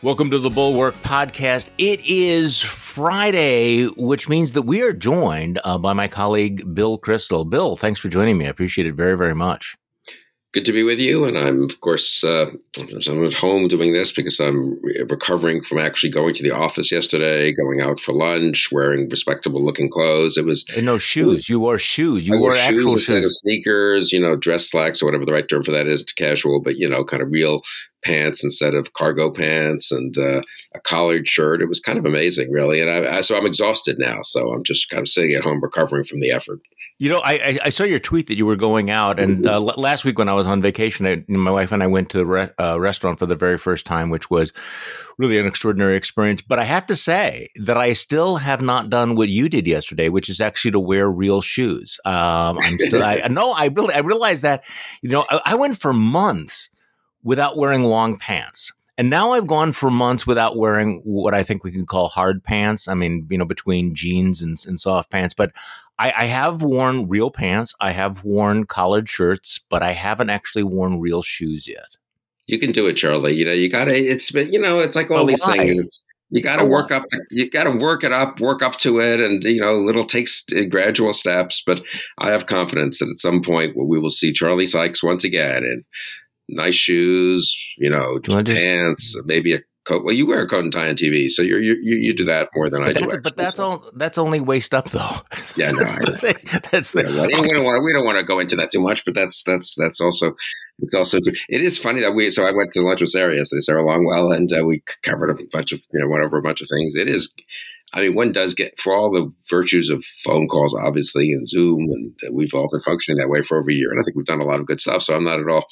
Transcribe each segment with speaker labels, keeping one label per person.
Speaker 1: Welcome to the Bulwark Podcast. It is Friday, which means that we are joined uh, by my colleague Bill Kristol. Bill, thanks for joining me. I appreciate it very, very much
Speaker 2: good to be with you. And I'm, of course, uh, I'm at home doing this because I'm recovering from actually going to the office yesterday, going out for lunch, wearing respectable looking clothes. It was
Speaker 1: and no shoes. You wore shoes. You wore, wore shoes actual
Speaker 2: instead
Speaker 1: shoes.
Speaker 2: of sneakers. You know, dress slacks or whatever the right term for that is, casual, but you know, kind of real pants instead of cargo pants and uh, a collared shirt. It was kind of amazing, really. And I, I, so I'm exhausted now. So I'm just kind of sitting at home recovering from the effort.
Speaker 1: You know, I, I saw your tweet that you were going out, and uh, last week when I was on vacation, I, my wife and I went to the re- uh, restaurant for the very first time, which was really an extraordinary experience. But I have to say that I still have not done what you did yesterday, which is actually to wear real shoes. Um, I'm still, I no, I really, I realized that. You know, I, I went for months without wearing long pants. And now I've gone for months without wearing what I think we can call hard pants. I mean, you know, between jeans and, and soft pants. But I, I, have worn real pants. I have worn collared shirts, but I haven't actually worn real shoes yet.
Speaker 2: You can do it, Charlie. You know, you gotta. It's been, you know, it's like all these why? things. It's, you got to work up. You got to work it up, work up to it, and you know, little takes uh, gradual steps. But I have confidence that at some point we will see Charlie Sykes once again in nice shoes, you know, pants, just, maybe a coat. Well, you wear a coat and tie on TV, so you you you do that more than I
Speaker 1: do.
Speaker 2: Actually,
Speaker 1: but that's
Speaker 2: so.
Speaker 1: all. That's only waist up, though.
Speaker 2: Yeah, no,
Speaker 1: that's,
Speaker 2: the thing. that's the. Yeah, we don't want to. We don't want to go into that too much, but that's that's that's also. It's also. It is funny that we. So I went to lunch with Sarah yesterday, Sarah Longwell, and uh, we covered a bunch of you know went over a bunch of things. It is I mean, one does get for all the virtues of phone calls, obviously, and Zoom, and we've all been functioning that way for over a year. And I think we've done a lot of good stuff. So I'm not at all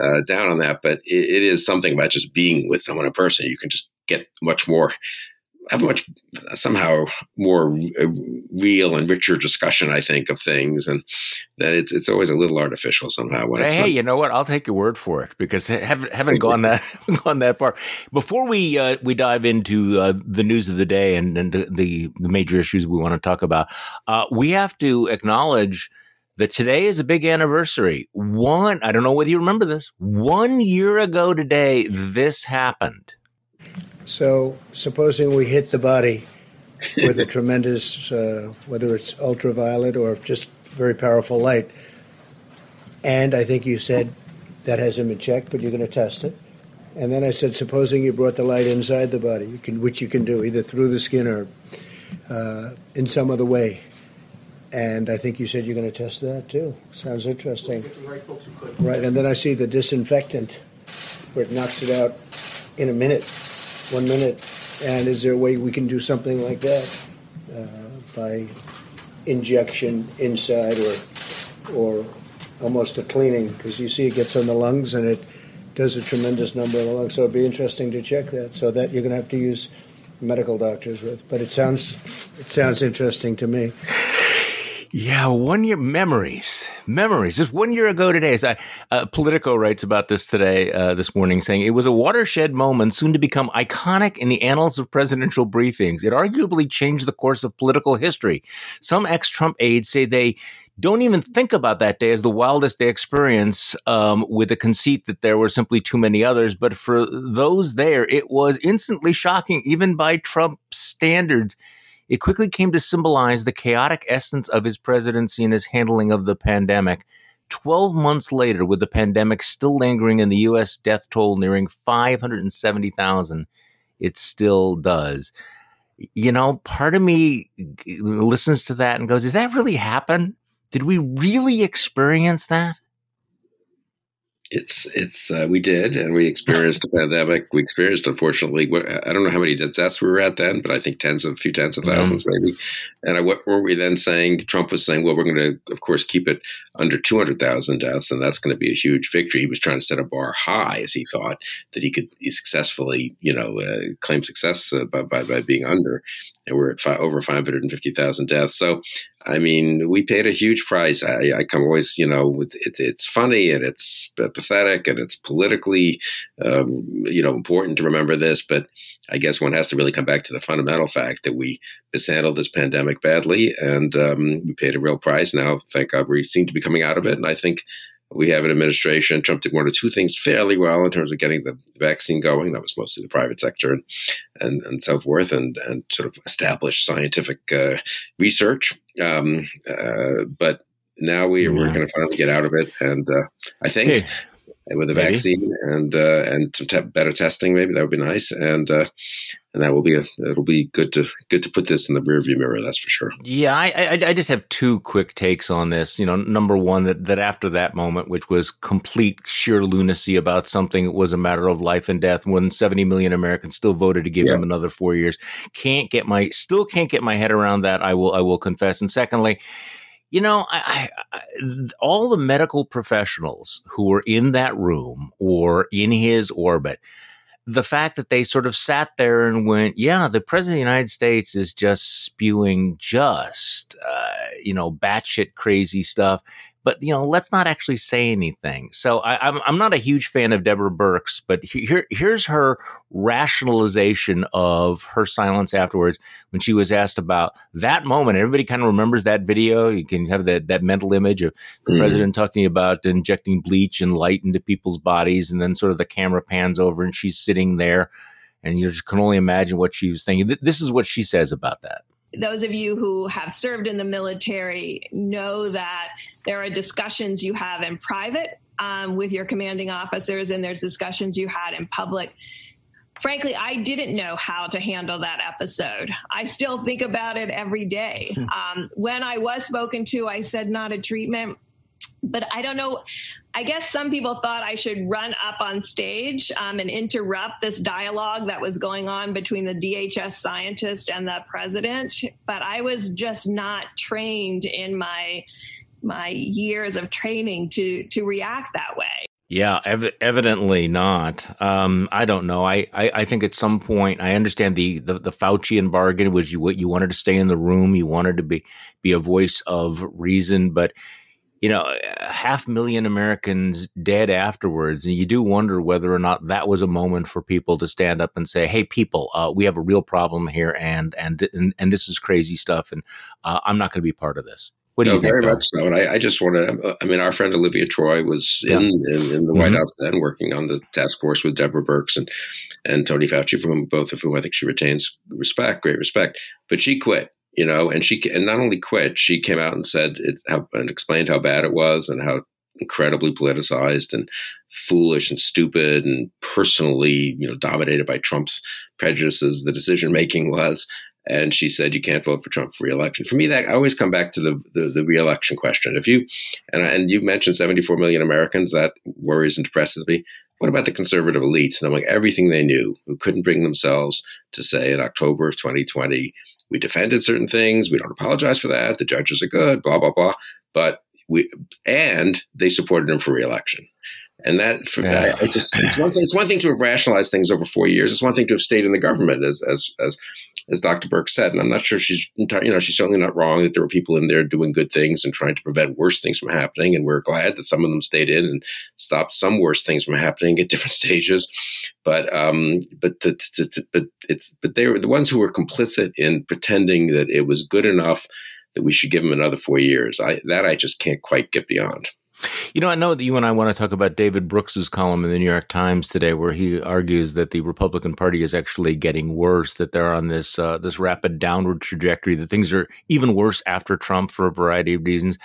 Speaker 2: uh, down on that. But it, it is something about just being with someone in person. You can just get much more have a much somehow more real and richer discussion, I think, of things, and that it's it's always a little artificial somehow.
Speaker 1: When hey, you know what? I'll take your word for it because haven't haven't gone that gone that far. Before we uh, we dive into uh, the news of the day and, and the, the, the major issues we want to talk about, uh, we have to acknowledge that today is a big anniversary. One, I don't know whether you remember this. One year ago today, this happened.
Speaker 3: So, supposing we hit the body with a tremendous, uh, whether it's ultraviolet or just very powerful light, and I think you said that hasn't been checked, but you're going to test it. And then I said, supposing you brought the light inside the body, you can, which you can do either through the skin or uh, in some other way. And I think you said you're going to test that too. Sounds interesting. Right, and then I see the disinfectant, where it knocks it out in a minute one minute. And is there a way we can do something like that uh, by injection inside or or almost a cleaning? Because you see, it gets on the lungs and it does a tremendous number of the lungs. So it'd be interesting to check that. So that you're going to have to use medical doctors with. But it sounds it sounds interesting to me.
Speaker 1: Yeah, one year memories, memories. Just one year ago today, as I, uh, Politico writes about this today, uh, this morning, saying it was a watershed moment, soon to become iconic in the annals of presidential briefings. It arguably changed the course of political history. Some ex-Trump aides say they don't even think about that day as the wildest they experience, um, with the conceit that there were simply too many others. But for those there, it was instantly shocking, even by Trump standards it quickly came to symbolize the chaotic essence of his presidency and his handling of the pandemic. 12 months later, with the pandemic still lingering and the U.S. death toll nearing 570,000, it still does. You know, part of me listens to that and goes, Did that really happen? Did we really experience that?
Speaker 2: It's it's uh, we did and we experienced a pandemic. We experienced unfortunately i don't know how many deaths we were at then but i think tens of a few tens of 1000s mm-hmm. maybe. And I, what were we then saying? Trump was saying well we're going to of course keep it under 200000 deaths and that's going to be a huge victory. He was trying to set a bar high as he thought that he could successfully you know uh, claim success uh, by, by, by being under and we're at over 550000 deaths so I mean, we paid a huge price. I, I come always, you know, it's it's funny and it's pathetic and it's politically, um, you know, important to remember this. But I guess one has to really come back to the fundamental fact that we mishandled this pandemic badly and um, we paid a real price. Now, thank God, we seem to be coming out of it. And I think we have an administration. Trump did one or two things fairly well in terms of getting the vaccine going. That was mostly the private sector and and, and so forth, and and sort of established scientific uh, research. Um, uh, but now we, yeah. we're going to finally get out of it, and uh, I think. Hey with a maybe. vaccine and uh, and some te- better testing, maybe that would be nice, and uh, and that will be a, it'll be good to good to put this in the rearview mirror. That's for sure.
Speaker 1: Yeah, I, I, I just have two quick takes on this. You know, number one that that after that moment, which was complete sheer lunacy about something that was a matter of life and death, when seventy million Americans still voted to give yeah. him another four years, can't get my still can't get my head around that. I will I will confess. And secondly you know, I, I, all the medical professionals who were in that room or in his orbit, the fact that they sort of sat there and went, yeah, the president of the United States is just spewing just, uh, you know, batshit crazy stuff but you know, let's not actually say anything. So I, am I'm, I'm not a huge fan of Deborah Birx, but here here's her rationalization of her silence afterwards when she was asked about that moment. Everybody kind of remembers that video. You can have that that mental image of the mm. president talking about injecting bleach and light into people's bodies, and then sort of the camera pans over and she's sitting there, and you just can only imagine what she was thinking. This is what she says about that
Speaker 4: those of you who have served in the military know that there are discussions you have in private um, with your commanding officers, and there's discussions you had in public. Frankly, I didn't know how to handle that episode. I still think about it every day. Hmm. Um, when I was spoken to, I said not a treatment but I don't know. I guess some people thought I should run up on stage um, and interrupt this dialogue that was going on between the DHS scientist and the president. But I was just not trained in my my years of training to to react that way.
Speaker 1: Yeah, ev- evidently not. Um, I don't know. I, I, I, think at some point I understand the, the, the Faucian bargain was you you wanted to stay in the room, you wanted to be be a voice of reason, but you know, half million Americans dead afterwards. And you do wonder whether or not that was a moment for people to stand up and say, Hey, people, uh, we have a real problem here and, and, and, and this is crazy stuff. And uh, I'm not going to be part of this. What do no, you think?
Speaker 2: Very much so. And I, I just want to, I mean, our friend Olivia Troy was yeah. in, in, in, the White mm-hmm. House then working on the task force with Deborah Birx and, and Tony Fauci, from both of whom I think she retains respect, great respect. But she quit you know, and she and not only quit, she came out and said it how, and explained how bad it was and how incredibly politicized and foolish and stupid and personally, you know, dominated by Trump's prejudices the decision making was. And she said, "You can't vote for Trump for reelection." For me, that I always come back to the the, the reelection question. If you and and you mentioned 74 million Americans, that worries and depresses me. What about the conservative elites, knowing everything they knew, who couldn't bring themselves to say in October of 2020, we defended certain things. We don't apologize for that. The judges are good, blah, blah, blah. But we, and they supported him for reelection. And that, for, yeah. I, I, just, it's one, thing, it's one thing to have rationalized things over four years. It's one thing to have stayed in the government, as, as, as, as Dr. Birx said. And I'm not sure she's, you know, she's certainly not wrong that there were people in there doing good things and trying to prevent worse things from happening. And we're glad that some of them stayed in and stopped some worse things from happening at different stages. But, um, but, to, to, to, but it's, but they were the ones who were complicit in pretending that it was good enough that we should give them another four years. I, that I just can't quite get beyond.
Speaker 1: You know, I know that you and I want to talk about David Brooks's column in the New York Times today, where he argues that the Republican Party is actually getting worse, that they're on this uh, this rapid downward trajectory, that things are even worse after Trump for a variety of reasons.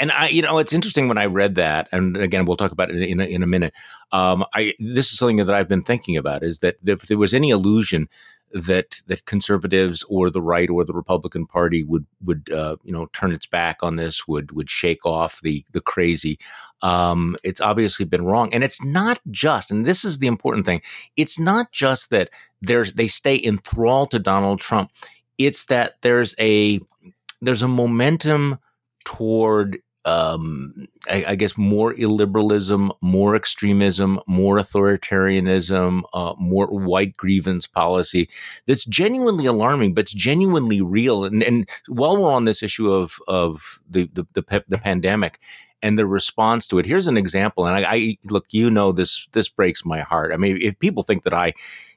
Speaker 1: And I, you know, it's interesting when I read that, and again, we'll talk about it in a, in a minute. Um, I this is something that I've been thinking about: is that if there was any illusion that that conservatives or the right or the Republican Party would would uh, you know turn its back on this, would would shake off the the crazy. Um, it's obviously been wrong, and it's not just. And this is the important thing: it's not just that there's they stay enthralled to Donald Trump. It's that there's a there's a momentum toward um, I, I, guess more illiberalism, more extremism, more authoritarianism, uh, more white grievance policy that's genuinely alarming, but it's genuinely real. And, and while we're on this issue of of the the, the, the pandemic and the response to it, here's an example. And I, I look, you know, this this breaks my heart. I mean, if people think that I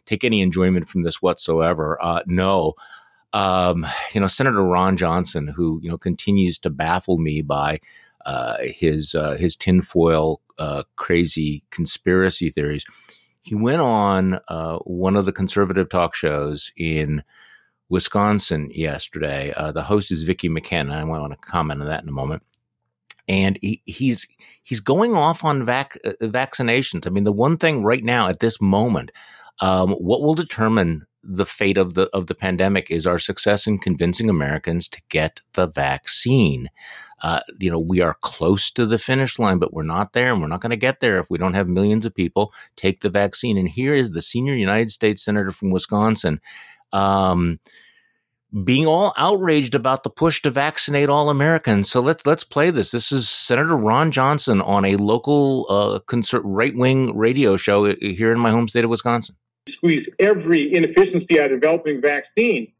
Speaker 1: take any enjoyment from this whatsoever, uh, no um, you know, Senator Ron Johnson, who you know continues to baffle me by uh, his uh, his tinfoil uh, crazy conspiracy theories. He went on uh, one of the conservative talk shows in Wisconsin yesterday. Uh, the host is Vicki McKenna. I want to comment on that in a moment. And he, he's he's going off on vac- uh, vaccinations. I mean, the one thing right now at this moment, um, what will determine the fate of the of the pandemic is our success in convincing Americans to get the vaccine. Uh, you know, we are close to the finish line, but we're not there, and we're not going to get there if we don't have millions of people take the vaccine. And here is the senior United States senator from Wisconsin. Um, being all outraged about the push to vaccinate all Americans. So let's let's play this. This is Senator Ron Johnson on a local uh, concert right wing radio show uh, here in my home state of Wisconsin
Speaker 5: squeeze every inefficiency out of developing vaccine.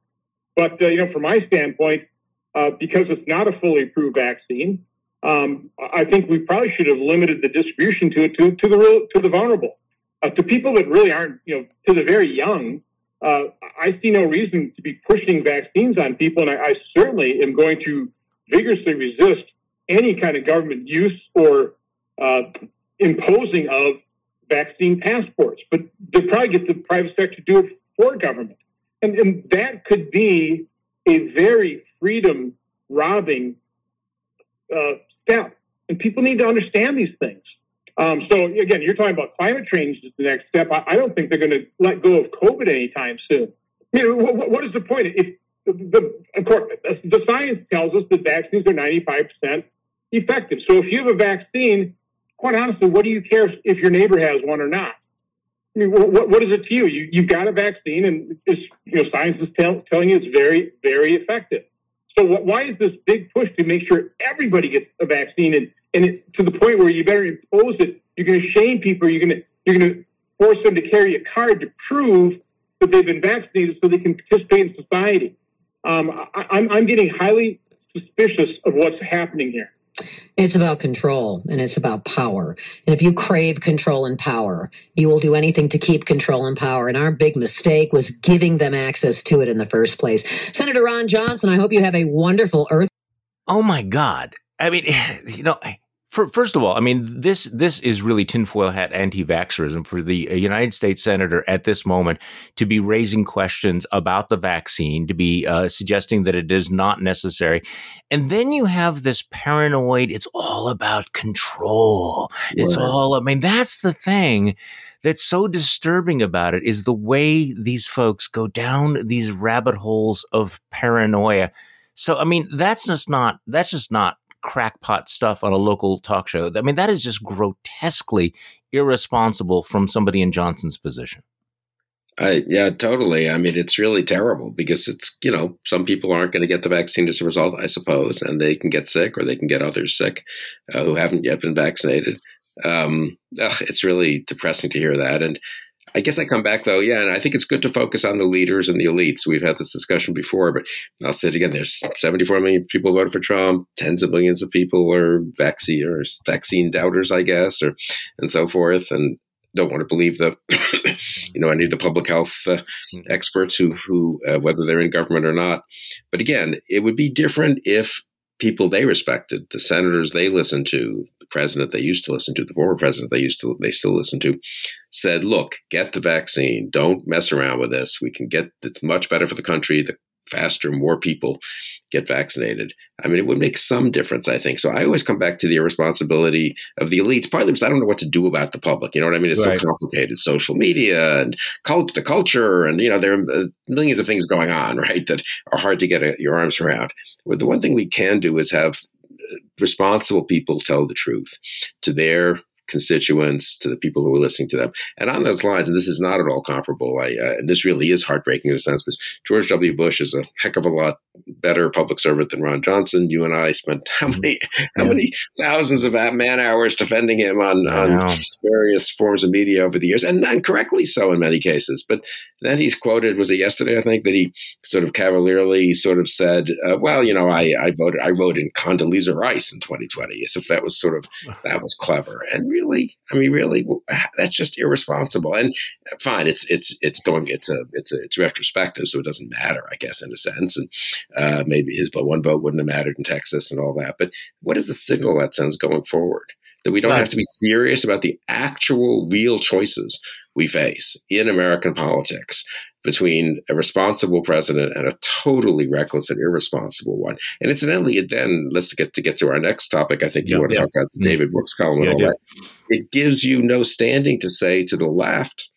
Speaker 5: But uh, you know, from my standpoint, uh, because it's not a fully approved vaccine, um, I think we probably should have limited the distribution to it to, to the real, to the vulnerable, uh, to people that really aren't you know to the very young. Uh, I see no reason to be pushing vaccines on people, and I, I certainly am going to vigorously resist any kind of government use or uh, imposing of vaccine passports, but they probably get the private sector to do it for government. And, and that could be a very freedom robbing uh, step. And people need to understand these things. Um, so again, you're talking about climate change is the next step. I, I don't think they're going to let go of COVID anytime soon. I mean, what, what is the point? If the, the, of course, the science tells us that vaccines are 95% effective. So if you have a vaccine quite honestly, what do you care if your neighbor has one or not? I mean, what, what is it to you? you? You've got a vaccine, and you know, science is tell, telling you it's very, very effective. So, what, why is this big push to make sure everybody gets a vaccine, and and it, to the point where you better impose it? You're going to shame people. You're going to you're going to force them to carry a card to prove that they've been vaccinated, so they can participate in society. Um, I, I'm, I'm getting highly suspicious of what's happening here.
Speaker 6: It's about control and it's about power. And if you crave control and power, you will do anything to keep control and power. And our big mistake was giving them access to it in the first place. Senator Ron Johnson, I hope you have a wonderful Earth.
Speaker 1: Oh my God. I mean, you know, for, first of all, I mean this this is really tinfoil hat anti-vaxxerism for the United States senator at this moment to be raising questions about the vaccine, to be uh, suggesting that it is not necessary, and then you have this paranoid. It's all about control. It's all. I mean, that's the thing that's so disturbing about it is the way these folks go down these rabbit holes of paranoia. So, I mean, that's just not that's just not crackpot stuff on a local talk show. I mean, that is just grotesquely irresponsible from somebody in Johnson's position.
Speaker 2: I, yeah, totally. I mean, it's really terrible because it's, you know, some people aren't going to get the vaccine as a result, I suppose, and they can get sick or they can get others sick uh, who haven't yet been vaccinated. Um, ugh, it's really depressing to hear that. And I guess I come back though, yeah, and I think it's good to focus on the leaders and the elites. We've had this discussion before, but I'll say it again: there's 74 million people voted for Trump, tens of millions of people are vaccine or vaccine doubters, I guess, or and so forth, and don't want to believe the, you know, any of the public health uh, hmm. experts who who uh, whether they're in government or not. But again, it would be different if people they respected, the senators they listened to, the president they used to listen to, the former president they used to they still listen to, said, "Look, get the vaccine. Don't mess around with this. We can get it's much better for the country. The faster more people get vaccinated. I mean, it would make some difference, I think. So I always come back to the irresponsibility of the elites, partly because I don't know what to do about the public. You know what I mean? It's right. so complicated. Social media and cult, the culture, and, you know, there are millions of things going on, right, that are hard to get a, your arms around. But the one thing we can do is have uh, responsible people tell the truth to their constituents, to the people who are listening to them. And on those lines, and this is not at all comparable, I, uh, and this really is heartbreaking in a sense, because George W. Bush is a heck of a lot better public servant than Ron Johnson. You and I spent how mm-hmm. many how many thousands of man hours defending him on, on various forms of media over the years, and, and correctly so in many cases. But then he's quoted, was it yesterday, I think, that he sort of cavalierly sort of said, uh, well, you know, I, I voted, I voted in Condoleezza Rice in 2020, as if that was sort of, that was clever. And really, I mean, really, that's just irresponsible. And fine, it's, it's, it's going, it's a, it's a, it's retrospective, so it doesn't matter, I guess, in a sense. And Uh, maybe his one vote wouldn't have mattered in Texas and all that. But what is the signal that sends going forward? That we don't have to be serious about the actual real choices we face in American politics between a responsible president and a totally reckless and irresponsible one. And incidentally, it then let's get to get to our next topic. I think you want to yeah. talk about the mm-hmm. David Brooks column and all that. It gives you no standing to say to the left,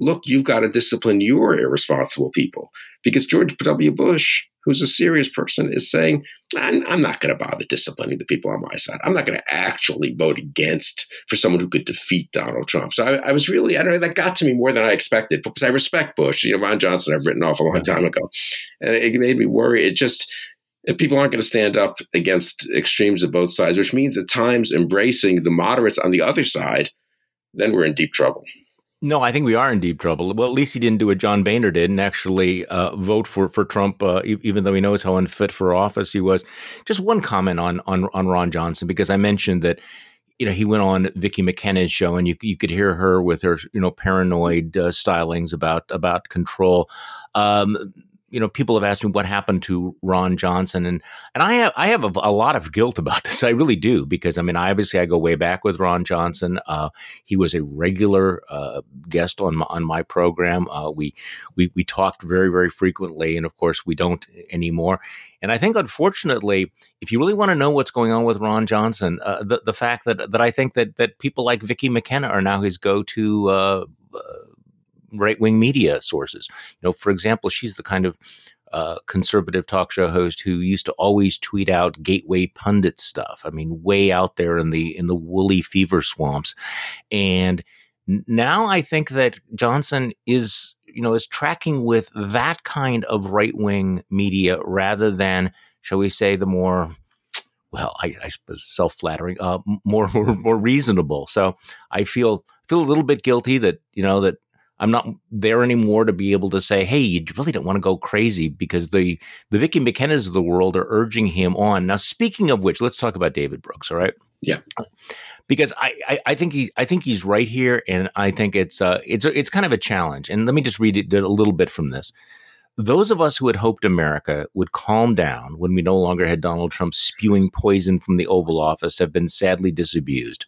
Speaker 2: look, you've got to discipline your irresponsible people. Because George W. Bush who's a serious person, is saying, I'm, not going to bother disciplining the people on my side. I'm not going to actually vote against for someone who could defeat Donald Trump. So I, I, was really, I don't know, that got to me more than I expected because I respect Bush. You know, Ron Johnson, I've written off a long time ago. And it made me worry. It just, if people aren't going to stand up against extremes of both sides, which means at times embracing the moderates on the other side, then we're in deep trouble.
Speaker 1: No, I think we are in deep trouble. Well, at least he didn't do what John Boehner did and actually uh, vote for for Trump, uh, even though he knows how unfit for office he was. Just one comment on on on Ron Johnson because I mentioned that you know he went on Vicki McKenna's show and you you could hear her with her you know paranoid uh, stylings about about control. Um, you know, people have asked me what happened to Ron Johnson, and and I have I have a, a, lot of guilt about this. I really do because I mean, I obviously I go way back with Ron Johnson. Uh, he was a regular uh, guest on my, on my program. Uh, we we we talked very very frequently, and of course we don't anymore. And I think, unfortunately, if you really want to know what's going on with Ron Johnson, uh, the the fact that that I think that that people like Vicki McKenna are now his go to uh, uh, right wing media sources. You know, for example, she's the kind of uh, conservative talk show host who used to always tweet out gateway pundit stuff. I mean, way out there in the in the woolly fever swamps, and now I think that Johnson is you know is tracking with that kind of right wing media rather than shall we say the more well, I, I suppose self flattering, uh, more, more more reasonable. So I feel feel a little bit guilty that you know that I'm not there anymore to be able to say, hey, you really don't want to go crazy because the the Vicki McKennas of the world are urging him on. Now, speaking of which, let's talk about David Brooks. All right.
Speaker 2: Yeah.
Speaker 1: Because I, I, I think he I think he's right here, and I think it's uh it's it's kind of a challenge. And let me just read it a little bit from this. Those of us who had hoped America would calm down when we no longer had Donald Trump spewing poison from the Oval Office have been sadly disabused.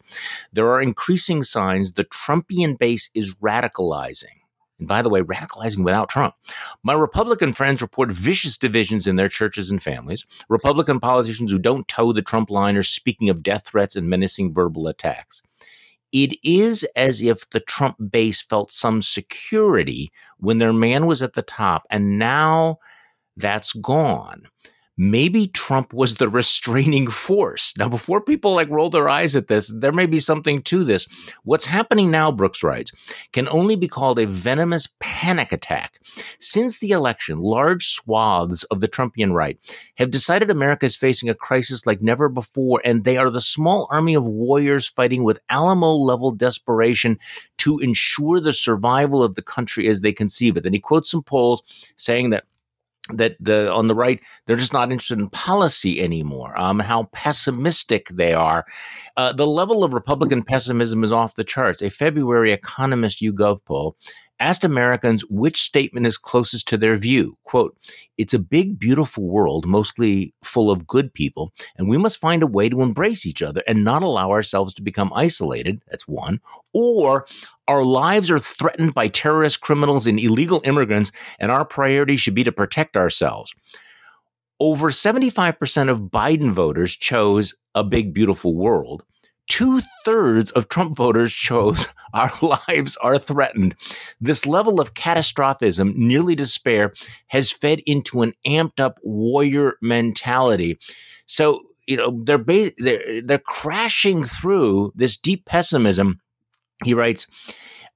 Speaker 1: There are increasing signs the Trumpian base is radicalizing. And by the way, radicalizing without Trump. My Republican friends report vicious divisions in their churches and families. Republican politicians who don't toe the Trump line are speaking of death threats and menacing verbal attacks it is as if the Trump base felt some security when their man was at the top, and now that's gone maybe Trump was the restraining force. Now, before people like roll their eyes at this, there may be something to this. What's happening now, Brooks writes, can only be called a venomous panic attack. Since the election, large swaths of the Trumpian right have decided America is facing a crisis like never before, and they are the small army of warriors fighting with Alamo level desperation to ensure the survival of the country as they conceive it. And he quotes some polls saying that that the on the right they're just not interested in policy anymore. Um, how pessimistic they are. Uh, the level of Republican pessimism is off the charts. A February Economist YouGov poll asked Americans which statement is closest to their view. Quote, it's a big, beautiful world, mostly full of good people, and we must find a way to embrace each other and not allow ourselves to become isolated. That's one. Or our lives are threatened by terrorist criminals and illegal immigrants, and our priority should be to protect ourselves. Over 75% of Biden voters chose a big, beautiful world two thirds of Trump voters chose our lives are threatened. This level of catastrophism, nearly despair, has fed into an amped up warrior mentality. So, you know, they're, ba- they're, they're crashing through this deep pessimism. He writes,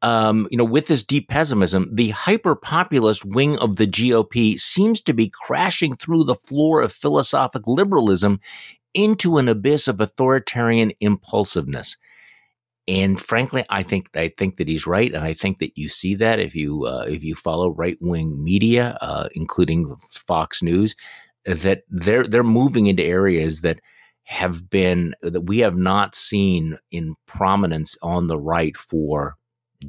Speaker 1: um, you know, with this deep pessimism, the hyper populist wing of the GOP seems to be crashing through the floor of philosophic liberalism into an abyss of authoritarian impulsiveness. And frankly, I think I think that he's right, and I think that you see that if you uh, if you follow right wing media, uh, including Fox News, that they're they're moving into areas that have been that we have not seen in prominence on the right for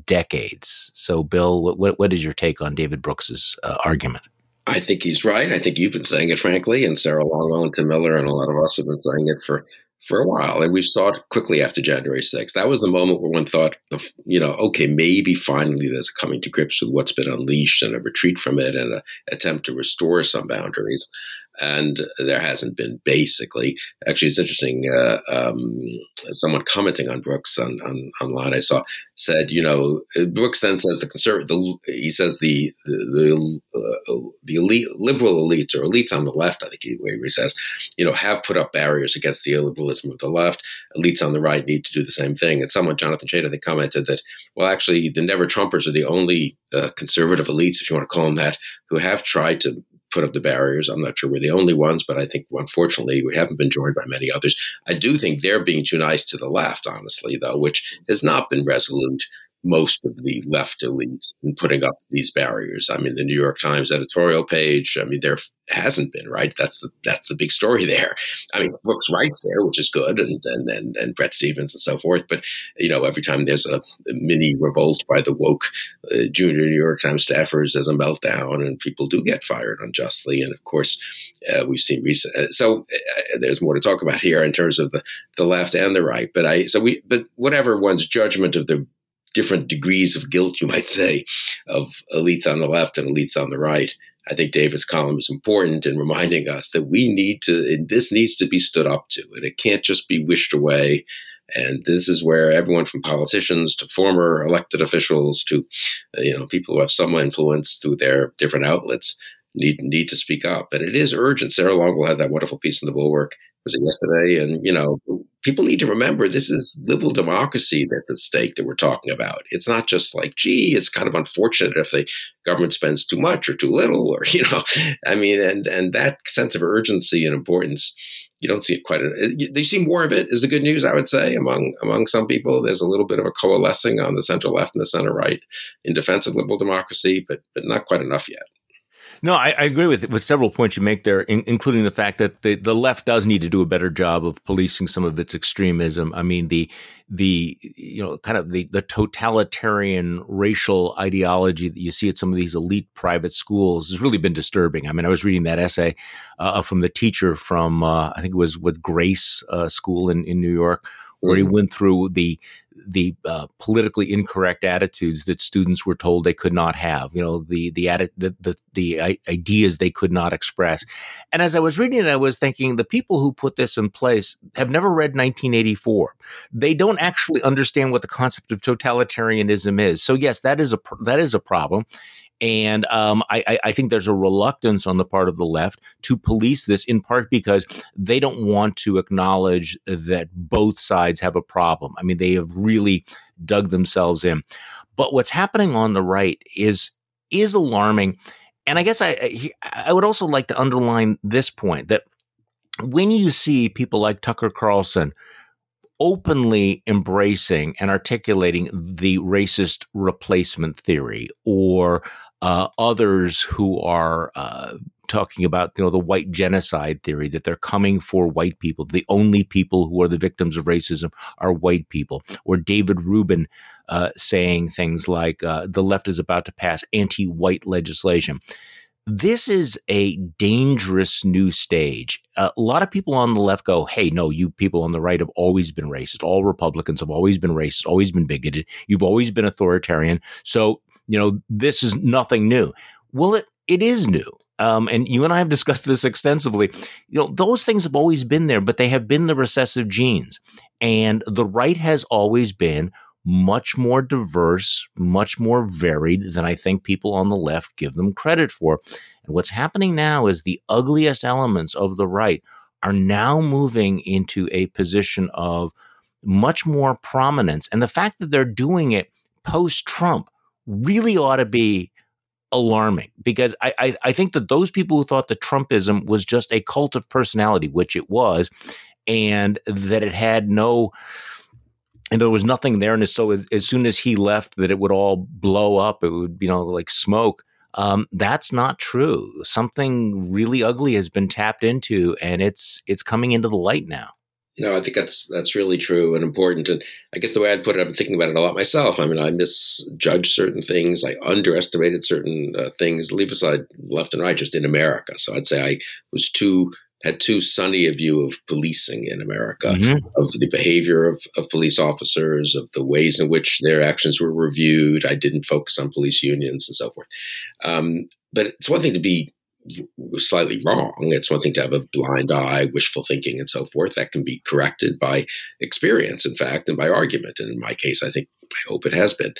Speaker 1: decades. So, Bill, what what is your take on David Brooks's uh, argument?
Speaker 2: I think he's right. I think you've been saying it, frankly, and Sarah Longwell and Tim Miller and a lot of us have been saying it for for a while, and we saw it quickly after January 6th. That was the moment where one thought, you know, okay, maybe finally there's a coming to grips with what's been unleashed and a retreat from it and an attempt to restore some boundaries and there hasn't been basically. Actually, it's interesting. Uh, um, someone commenting on Brooks on, on, online, I saw said, you know, Brooks then says the conservative, the, he says the the the, uh, the elite, liberal elites or elites on the left, I think he, he says, you know, have put up barriers against the illiberalism of the left. Elites on the right need to do the same thing. And someone, Jonathan Chait, I think, commented that, well, actually, the Never Trumpers are the only uh, conservative elites, if you want to call them that, who have tried to put up the barriers. I'm not sure we're the only ones, but I think unfortunately we haven't been joined by many others. I do think they're being too nice to the left, honestly, though, which has not been resolute most of the left elites in putting up these barriers. I mean, the New York Times editorial page. I mean, there hasn't been right. That's the that's the big story there. I mean, Brooks writes there, which is good, and and and, and Bret Stephens and so forth. But you know, every time there's a, mini revolt by the woke uh, junior New York Times staffers, there's a meltdown, and people do get fired unjustly. And of course, uh, we've seen recent. Uh, so uh, there's more to talk about here in terms of the the left and the right. But I so we but whatever one's judgment of the different degrees of guilt, you might say, of elites on the left and elites on the right. I think David's column is important in reminding us that we need to, this needs to be stood up to, and it can't just be wished away. And this is where everyone from politicians to former elected officials to, uh, you know, people who have some influence through their different outlets need need to speak up. And it is urgent. Sarah Longwell had that wonderful piece in the Bulwark was it yesterday? And you know, people need to remember this is liberal democracy that's at stake that we're talking about. It's not just like, gee, it's kind of unfortunate if the government spends too much or too little, or you know, I mean, and and that sense of urgency and importance. You don't see it quite. Uh, they see more of it is the good news, I would say, among among some people. There's a little bit of a coalescing on the center left and the center right in defense of liberal democracy, but but not quite enough yet.
Speaker 1: No, I, I, agree with with several points you make there, in, including the fact that the, the left does need to do a better job of policing some of its extremism. I mean, the the you know kind of the the totalitarian racial ideology that you see at some of these elite private schools has really been disturbing. I mean, I was reading that essay uh, from the teacher from uh, I think it was with Grace uh, School in in New York, where he mm-hmm. went through the the uh, politically incorrect attitudes that students were told they could not have. You know, the the the, the the ideas they could not express. And as I was reading it, I was thinking the people who put this in place have never read 1984. They don't actually understand what the concept of totalitarianism is. So yes, that is a that is a problem. And um, I, I, think there's a reluctance on the part of the left to police this, in part because they don't want to acknowledge that both sides have a problem. I mean, they have really dug themselves in. But what's happening on the right is is alarming. And I guess I I would also like to underline this point that when you see people like Tucker Carlson openly embracing and articulating the racist replacement theory or uh, others who are uh, talking about you know the white genocide theory that they're coming for white people the only people who are the victims of racism are white people or david rubin uh, saying things like uh, the left is about to pass anti-white legislation this is a dangerous new stage. a lot of people on the left go, Hey, no, you people on the right have always been racist. All Republicans have always been racist, always been bigoted. You've always been authoritarian. So you know, this is nothing new. Well, it, it is new. Um, and you and I have discussed this extensively. You know, those things have always been there, but they have been the recessive genes. And the right has always been much more diverse, much more varied than I think people on the left give them credit for. And what's happening now is the ugliest elements of the right are now moving into a position of much more prominence. And the fact that they're doing it post Trump really ought to be alarming because I, I, I think that those people who thought that Trumpism was just a cult of personality, which it was, and that it had no and there was nothing there. And so as, as, soon as he left, that it would all blow up. It would, you know, like smoke. Um, that's not true. Something really ugly has been tapped into, and it's it's coming into the light now.
Speaker 2: No, I think that's that's really true and important. And I guess the way I'd put it, I'm thinking about it a lot myself. I mean, I misjudged certain things. I underestimated certain uh, things. Leave aside left and right, just in America. So I'd say I was too had too sunny a view of policing in America, mm-hmm. of the behavior of, of police officers, of the ways in which their actions were reviewed. I didn't focus on police unions and so forth. Um, but it's one thing to be slightly wrong. It's one thing to have a blind eye, wishful thinking, and so forth. That can be corrected by experience, in fact, and by argument. And in my case, I think, I hope it has been.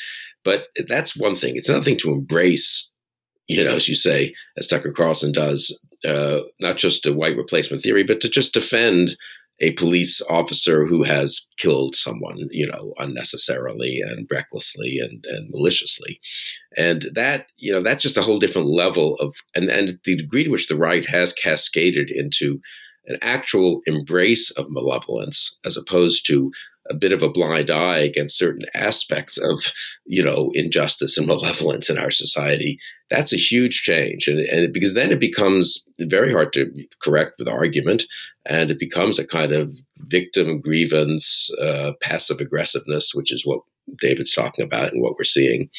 Speaker 2: But that's one thing. It's another thing to embrace, you know, as you say, as Tucker Carlson does, uh, not just a white replacement theory, but to just defend a police officer who has killed someone, you know, unnecessarily and recklessly and, and maliciously. And that, you know, that's just a whole different level of, and, and the degree to which the right has cascaded into an actual embrace of malevolence as opposed to a bit of a blind eye against certain aspects of you know injustice and malevolence in our society that's a huge change. And, and because then it becomes very hard to correct with argument and it becomes a kind of victim grievance uh, passive aggressiveness which is what david's talking about and what we're seeing.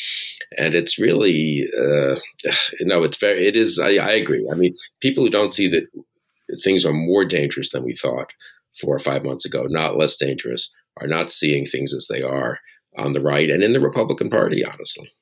Speaker 2: And it's really uh, no it's very it is I, I agree. I mean people who don't see that things are more dangerous than we thought four or five months ago not less dangerous are not seeing things as they are on the right and in the Republican Party, honestly.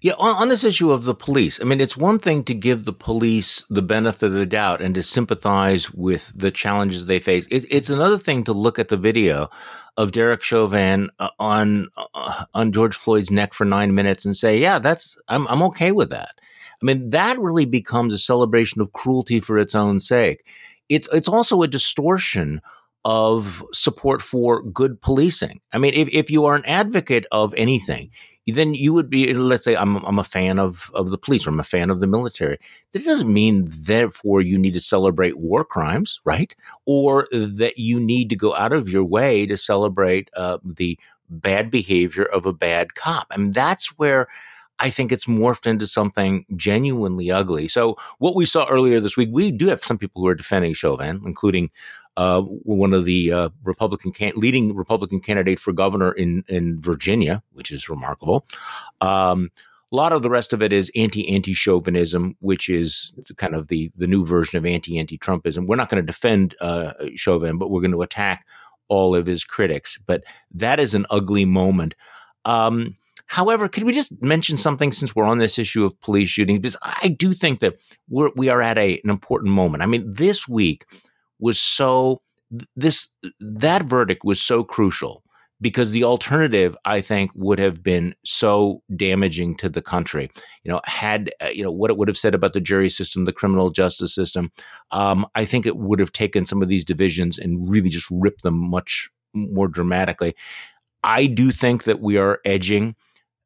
Speaker 1: Yeah, on, on, this issue of the police, I mean, it's one thing to give the police the benefit of the doubt and to sympathize with the challenges they face. It, it's another thing to look at the video of Derek Chauvin uh, on uh, on George Floyd's neck for nine minutes and say, "Yeah, that's I'm I'm okay with that." I mean, that really becomes a celebration of cruelty for its own sake. It's it's also a distortion of support for good policing. I mean, if, if you are an advocate of anything, then you would be, let's say, I'm, I'm a fan of, of the police or I'm a fan of the military. That doesn't mean, therefore, you need to celebrate war crimes, right? Or that you need to go out of your way to celebrate uh, the bad behavior of a bad cop. I mean, that's where I think it's morphed into something genuinely ugly. So, what we saw earlier this week, we do have some people who are defending Chauvin, including uh, one of the uh, Republican can- leading Republican candidate for governor in in Virginia, which is remarkable. Um, a lot of the rest of it is anti anti chauvinism, which is kind of the the new version of anti anti Trumpism. We're not going to defend uh, Chauvin, but we're going to attack all of his critics. But that is an ugly moment. Um, However, could we just mention something since we're on this issue of police shootings? Because I do think that we're, we are at a, an important moment. I mean, this week was so this that verdict was so crucial because the alternative i think would have been so damaging to the country you know had uh, you know what it would have said about the jury system the criminal justice system um, i think it would have taken some of these divisions and really just ripped them much more dramatically i do think that we are edging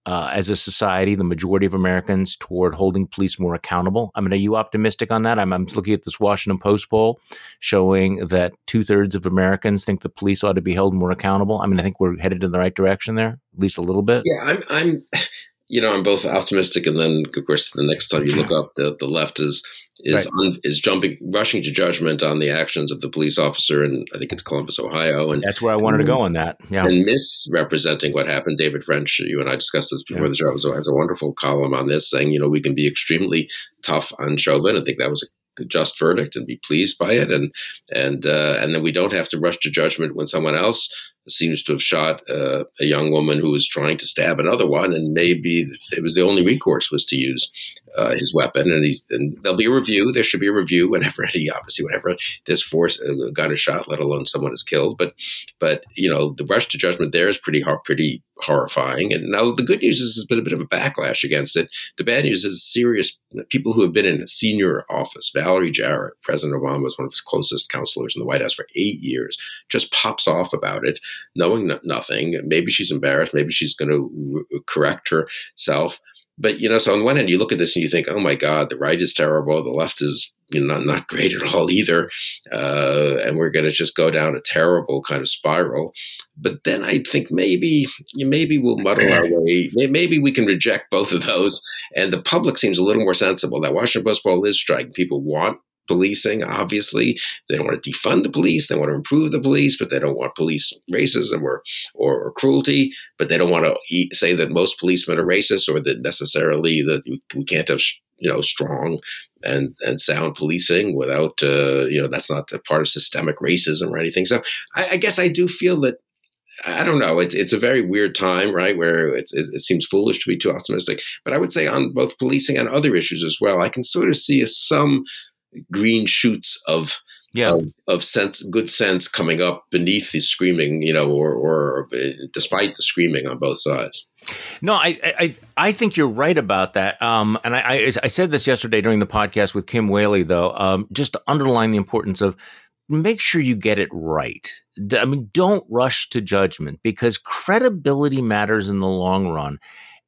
Speaker 1: uh, as a society, the majority of Americans toward holding police more accountable. I mean, are you optimistic on that? I'm, I'm looking at this Washington Post poll showing that two thirds of Americans think the police ought to be held more accountable. I mean, I think we're headed in the right direction there, at least a little bit.
Speaker 2: Yeah, I'm, I'm you know, I'm both optimistic and then, of course, the next time you look up, the, the left is is right. un, is jumping, rushing to judgment on the actions of the police officer and I think it's Columbus, Ohio, and
Speaker 1: that's where I wanted and, to go on that. Yeah,
Speaker 2: and misrepresenting what happened. David French, you and I discussed this before yeah. the show, so has a wonderful column on this, saying you know we can be extremely tough on Chauvin. I think that was a just verdict and be pleased by it, and and uh, and then we don't have to rush to judgment when someone else seems to have shot uh, a young woman who was trying to stab another one, and maybe it was the only recourse was to use uh, his weapon. And, and there'll be a review. There should be a review whenever any, obviously, whenever this force uh, gun is shot, let alone someone is killed. But, but you know, the rush to judgment there is pretty pretty horrifying. And now the good news is there's been a bit of a backlash against it. The bad news is serious people who have been in senior office. Valerie Jarrett, President Obama was one of his closest counselors in the White House for eight years, just pops off about it knowing nothing. Maybe she's embarrassed. Maybe she's going to re- correct herself. But you know, so on one end, you look at this and you think, "Oh my God, the right is terrible. The left is you know not, not great at all either," uh, and we're going to just go down a terrible kind of spiral. But then I think maybe maybe we'll muddle our way. Maybe we can reject both of those, and the public seems a little more sensible. That Washington Post poll is striking. People want policing. Obviously, they don't want to defund the police. They want to improve the police, but they don't want police racism or or, or cruelty. But they don't want to eat, say that most policemen are racist or that necessarily that we can't have you know strong and and sound policing without uh, you know that's not a part of systemic racism or anything. So I, I guess I do feel that I don't know. It's it's a very weird time, right? Where it's, it seems foolish to be too optimistic. But I would say on both policing and other issues as well, I can sort of see some green shoots of yeah. of, of sense, good sense coming up beneath the screaming, you know, or or despite the screaming on both sides.
Speaker 1: No, I, I I think you're right about that. Um, and I, I, I said this yesterday during the podcast with Kim Wehle, though, um, just to underline the importance of make sure you get it right. I mean, don't rush to judgment because credibility matters in the long run.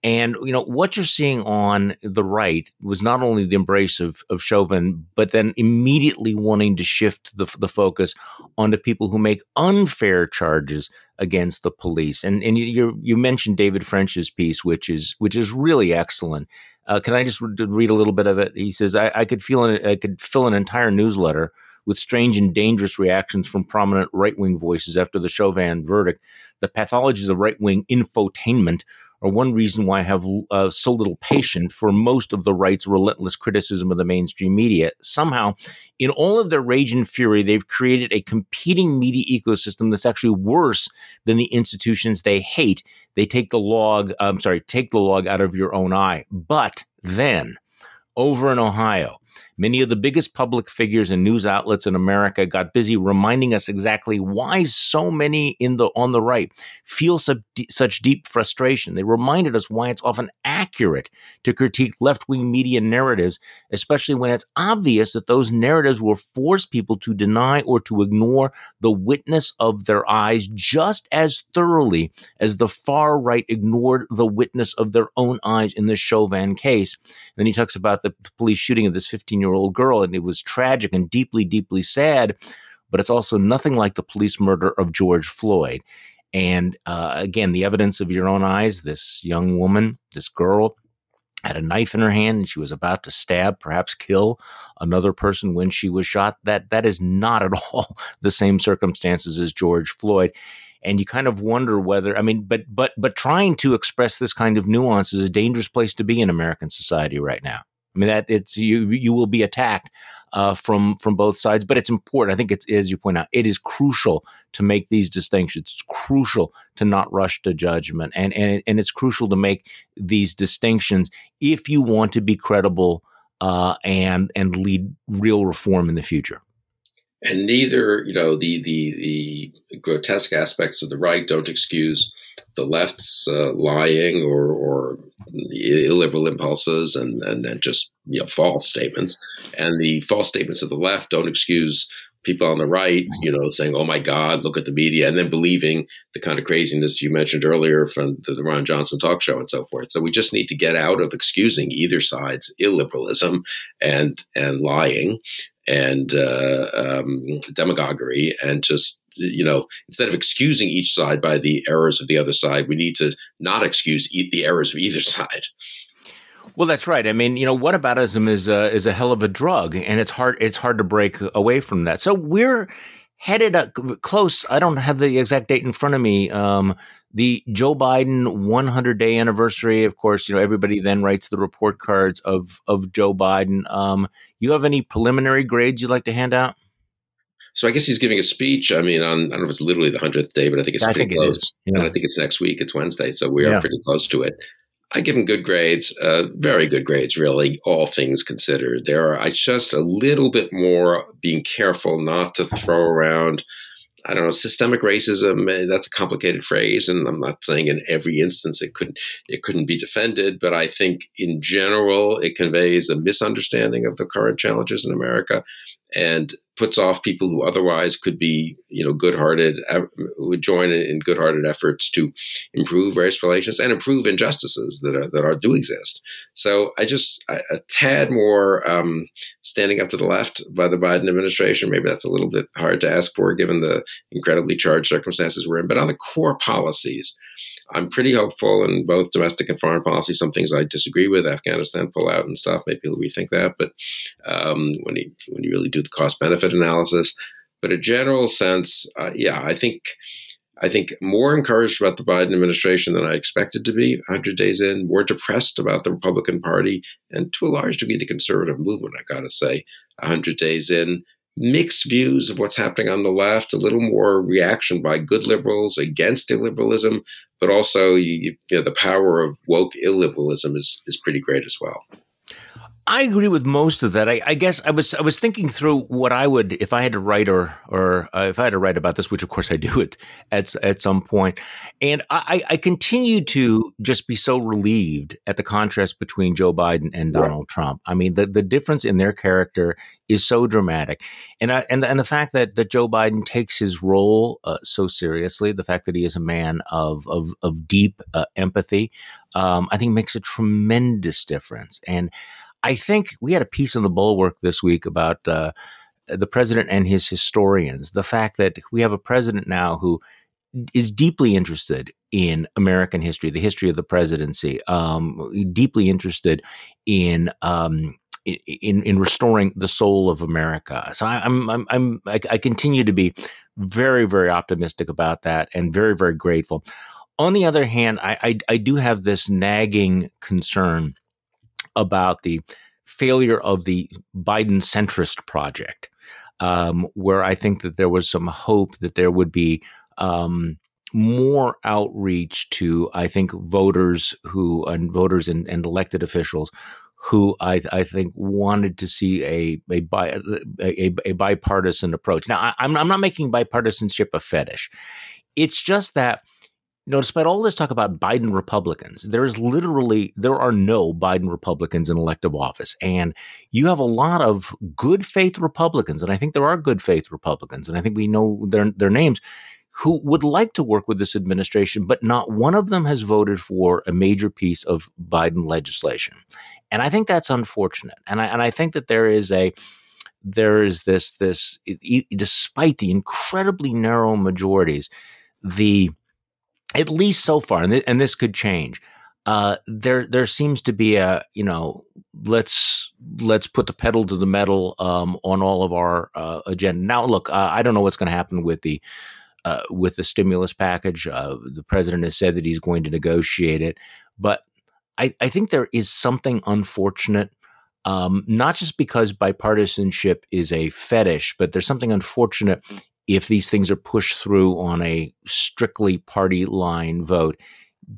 Speaker 1: And you know what you're seeing on the right was not only the embrace of, of Chauvin, but then immediately wanting to shift the, the focus onto people who make unfair charges against the police. And and you you mentioned David French's piece, which is which is really excellent. Uh, can I just read a little bit of it? He says, "I, I could feel an, I could fill an entire newsletter." with strange and dangerous reactions from prominent right wing voices after the Chauvin verdict. The pathologies of right wing infotainment are one reason why I have uh, so little patience for most of the right's relentless criticism of the mainstream media. Somehow, in all of their rage and fury, they've created a competing media ecosystem that's actually worse than the institutions they hate. They take the log, I'm sorry, take the log out of your own eye. But then, over in Ohio, Many of the biggest public figures and news outlets in America got busy reminding us exactly why so many in the on the right feel such, such deep frustration. They reminded us why it's often accurate to critique left-wing media narratives, especially when it's obvious that those narratives will force people to deny or to ignore the witness of their eyes just as thoroughly as the far right ignored the witness of their own eyes in the Chauvin case. then he talks about the police shooting of this 15 year old girl, and it was tragic and deeply, deeply sad. But it's also nothing like the police murder of George Floyd. And uh, again, the evidence of your own eyes this young woman, this girl, had a knife in her hand and she was about to stab, perhaps kill another person when she was shot. That that is not at all the same circumstances as George Floyd. And you kind of wonder whether I mean, but but but trying to express this kind of nuance is a dangerous place to be in American society right now. I mean that it's you you will be attacked uh, from from both sides, but it's important. I think it's as you point out, it is crucial to make these distinctions. It's crucial to not rush to judgment, and and and it's crucial to make these distinctions if you want to be credible uh, and and lead real reform in the future.
Speaker 2: And neither, you know, the the the grotesque aspects of the right don't excuse the left's uh, lying or, or illiberal impulses and, and, and just you know, false statements. And the false statements of the left don't excuse people on the right, you know, saying, "Oh my God, look at the media," and then believing the kind of craziness you mentioned earlier from the, Ron Johnson talk show and so forth. So we just need to get out of excusing either side's illiberalism and and lying and uh, um, demagoguery, and just you know, instead of excusing each side by the errors of the other side, we need to not excuse e- the errors of either side.
Speaker 1: Well, that's right. I mean, you know, whataboutism is a, is a hell of a drug, and it's hard it's hard to break away from that. So we're headed up close. I don't have the exact date in front of me. Um, the Joe Biden 100 day anniversary. Of course, you know everybody then writes the report cards of of Joe Biden. Um, you have any preliminary grades you'd like to hand out?
Speaker 2: So I guess he's giving a speech. I mean, on I don't know if it's literally the hundredth day, but I think it's I pretty think close. It yeah. And I think it's next week. It's Wednesday, so we are yeah. pretty close to it. I give him good grades, uh, very good grades, really, all things considered. There are I just a little bit more being careful not to throw around. I don't know, systemic racism. Eh, that's a complicated phrase, and I'm not saying in every instance it couldn't it couldn't be defended, but I think in general it conveys a misunderstanding of the current challenges in America and puts off people who otherwise could be, you know, good-hearted, would join in good-hearted efforts to improve race relations and improve injustices that are, that are do exist. So I just a, tad more um, standing up to the left by the Biden administration. Maybe that's a little bit hard to ask for given the incredibly charged circumstances we're in. But on the core policies, I'm pretty hopeful in both domestic and foreign policy. Some things I disagree with, Afghanistan pull out and stuff. Maybe he'll rethink that. But um, when you when you really do the cost benefit analysis, but a general sense, uh, yeah, I think I think more encouraged about the Biden administration than I expected to be 100 days in, more depressed about the Republican Party, and to a large degree the conservative movement, I got to say, 100 days in mixed views of what's happening on the left, a little more reaction by good liberals against illiberalism, but also you, you know, the power of woke illiberalism is, is pretty great as well.
Speaker 1: I agree with most of that. I, I, guess I was I was thinking through what I would if I had to write or or uh, if I had to write about this, which of course I do it at at some point. and I, I continue to just be so relieved at the contrast between Joe Biden and Donald right. Trump. I mean, the the difference in their character is so dramatic, and I, and and the fact that that Joe Biden takes his role uh, so seriously, the fact that he is a man of of of deep uh, empathy, um, I think makes a tremendous difference, and. I think we had a piece in the Bulwark this week about uh, the president and his historians. The fact that we have a president now who is deeply interested in American history, the history of the presidency, um, deeply interested in um, in in restoring the soul of America. So I, I'm I'm, I'm I, I continue to be very very optimistic about that and very very grateful. On the other hand, I, I, I do have this nagging concern about the failure of the Biden centrist project, um, where I think that there was some hope that there would be um, more outreach to, I think, voters who and voters and, and elected officials who I, I, think wanted to see a a, bi, a, a bipartisan approach. Now, I, I'm, I'm not making bipartisanship a fetish. It's just that know, despite all this talk about Biden Republicans, there is literally there are no Biden Republicans in elective office, and you have a lot of good faith Republicans, and I think there are good faith Republicans, and I think we know their their names who would like to work with this administration, but not one of them has voted for a major piece of Biden legislation, and I think that's unfortunate, and I and I think that there is a there is this this despite the incredibly narrow majorities, the at least so far, and, th- and this could change. Uh, there, there seems to be a, you know, let's let's put the pedal to the metal um, on all of our uh, agenda. Now, look, uh, I don't know what's going to happen with the uh, with the stimulus package. Uh, the president has said that he's going to negotiate it, but I, I think there is something unfortunate um, not just because bipartisanship is a fetish, but there's something unfortunate if these things are pushed through on a strictly party line vote,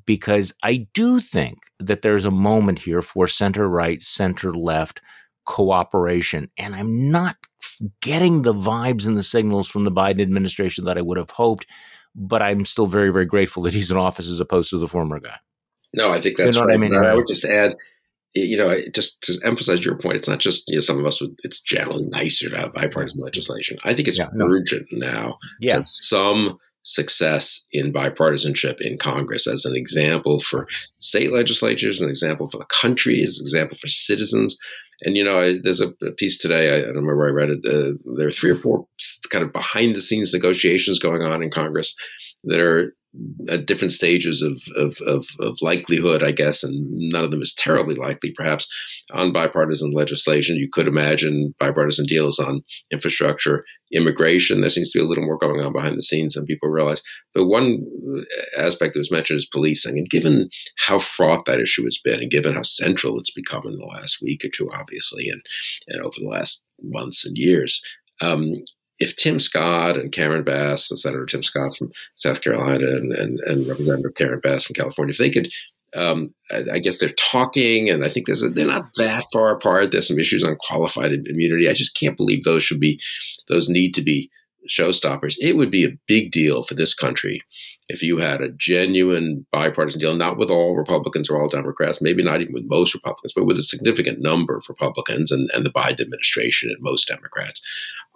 Speaker 1: because I do think that there's a moment here for center right, center left cooperation. And I'm not getting the vibes and the signals from the Biden administration that I would have hoped, but I'm still very, very grateful that he's in office as opposed to the former guy.
Speaker 2: No, I think that's you know right. I, mean? I would just add you know, just to emphasize your point, it's not just you know some of us. Would, it's generally nicer to have bipartisan legislation. I think it's yeah, urgent no. now. Yeah. some success in bipartisanship in Congress as an example for state legislatures, an example for the country, as an example for citizens. And you know, I, there's a, a, piece today. I, I, don't remember where I read it. Uh, there are three or four kind of behind the scenes negotiations going on in Congress that are at different stages of, of, of, of, likelihood, I guess, and none of them is terribly likely, perhaps, on bipartisan legislation. You could imagine bipartisan deals on infrastructure, immigration. There seems to be a little more going on behind the scenes than people realize. But one aspect that was mentioned is policing. And given how fraught that issue has been, and given how central it's become in the last week or two, obviously, and, and over the last months and years, um, if Tim Scott and Karen Bass, and Senator Tim Scott from South Carolina and, and, and Representative Karen Bass from California, if they could, um, I, I, guess they're talking, and I think a, they're not that far apart. There's some issues on qualified immunity. I just can't believe those should be, those need to be showstoppers. It would be a big deal for this country if you had a genuine bipartisan deal, not with all Republicans or all Democrats, maybe not even with most Republicans, but with a significant number of Republicans and, and the Biden administration and most Democrats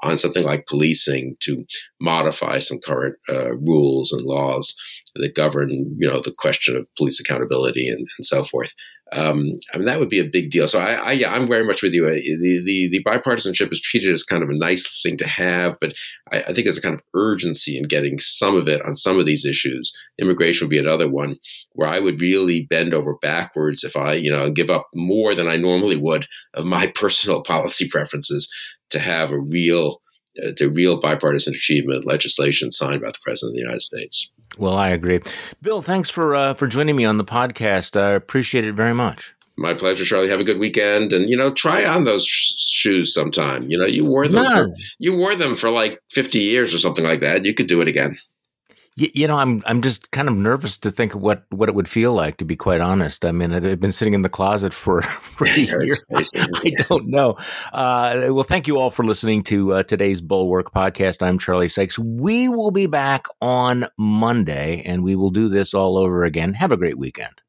Speaker 2: on something like policing to modify some current uh, rules and laws that govern, you know, the question of police accountability and, and so forth. Um, I mean, that would be a big deal. So I, I, yeah, I'm very much with you. The, the, the bipartisanship is treated as kind of a nice thing to have, but I, I, think there's a kind of urgency in getting some of it on some of these issues. Immigration would be another one where I would really bend over backwards if I, you know, give up more than I normally would of my personal policy preferences to have a real, uh, to real bipartisan achievement legislation signed by the president of the United States.
Speaker 1: Well, I agree. Bill, thanks for uh, for joining me on the podcast. I appreciate it very much.
Speaker 2: My pleasure, Charlie. Have a good weekend, and you know, try on those sh- shoes sometime. You know, you wore them. For, you wore them for like fifty years or something like that. You could do it again.
Speaker 1: You, you, know, I'm I'm just kind of nervous to think of what what it would feel like. To be quite honest, I mean, they've been sitting in the closet for, for a year. I don't know. Uh, well, thank you all for listening to uh, today's Bulwark podcast. I'm Charlie Sykes. We will be back on Monday, and we will do this all over again. Have a great weekend.